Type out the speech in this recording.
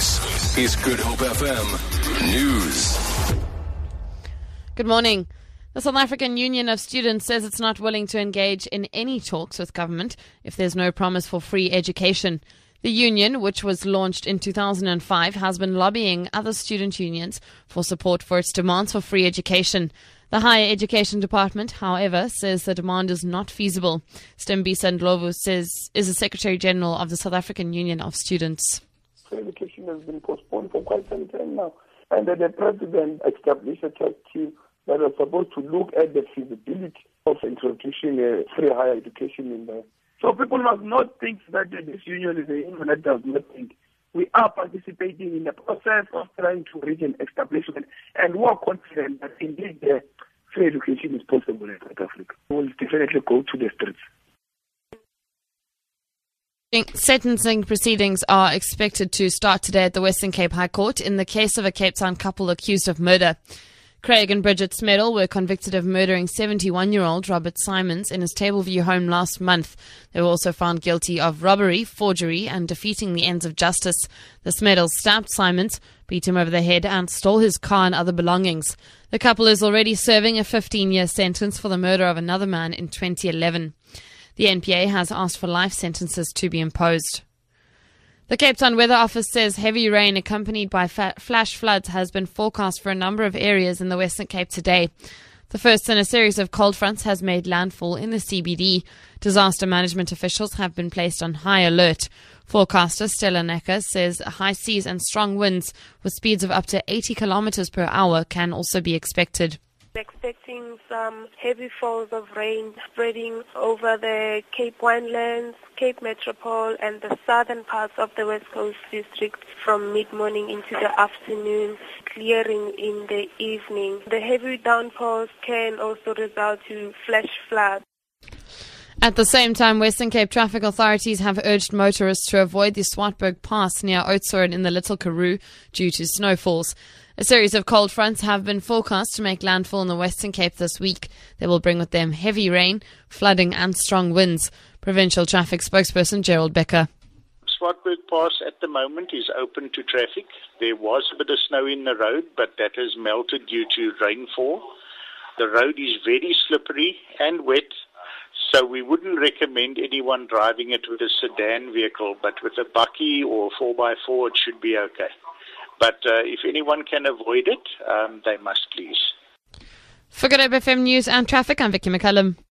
This is Good Hope FM News. Good morning. The South African Union of Students says it's not willing to engage in any talks with government if there's no promise for free education. The union, which was launched in 2005, has been lobbying other student unions for support for its demands for free education. The Higher Education Department, however, says the demand is not feasible. Stembisa Ndlovu says is the Secretary General of the South African Union of Students. Education has been postponed for quite some time now. And the president established a task team that was supposed to look at the feasibility of introducing a free higher education in there. So people must not think that this union is a union that does not think. We are participating in the process of trying to reach an establishment, and we are confident that indeed the free education is possible in South Africa. We will definitely go to the streets. Sentencing proceedings are expected to start today at the Western Cape High Court in the case of a Cape Town couple accused of murder. Craig and Bridget Smedel were convicted of murdering 71 year old Robert Simons in his Tableview home last month. They were also found guilty of robbery, forgery, and defeating the ends of justice. The Smedels stabbed Simons, beat him over the head, and stole his car and other belongings. The couple is already serving a 15 year sentence for the murder of another man in 2011. The NPA has asked for life sentences to be imposed. The Cape Town Weather Office says heavy rain accompanied by fa- flash floods has been forecast for a number of areas in the Western Cape today. The first in a series of cold fronts has made landfall in the CBD. Disaster management officials have been placed on high alert. Forecaster Stella Necker says high seas and strong winds with speeds of up to 80 kilometers per hour can also be expected expecting some heavy falls of rain spreading over the Cape Winelands, Cape Metropole and the southern parts of the West Coast district from mid-morning into the afternoon, clearing in the evening. The heavy downpours can also result to flash floods. At the same time, Western Cape traffic authorities have urged motorists to avoid the Swartberg Pass near Oudtshoorn in the Little Karoo due to snowfalls. A series of cold fronts have been forecast to make landfall in the Western Cape this week. They will bring with them heavy rain, flooding, and strong winds. Provincial traffic spokesperson Gerald Becker. Swartberg Pass at the moment is open to traffic. There was a bit of snow in the road, but that has melted due to rainfall. The road is very slippery and wet, so we wouldn't recommend anyone driving it with a sedan vehicle, but with a bakkie or 4x4 it should be okay. But uh, if anyone can avoid it, um, they must please. For Good FM News and Traffic, I'm Vicky McCullum.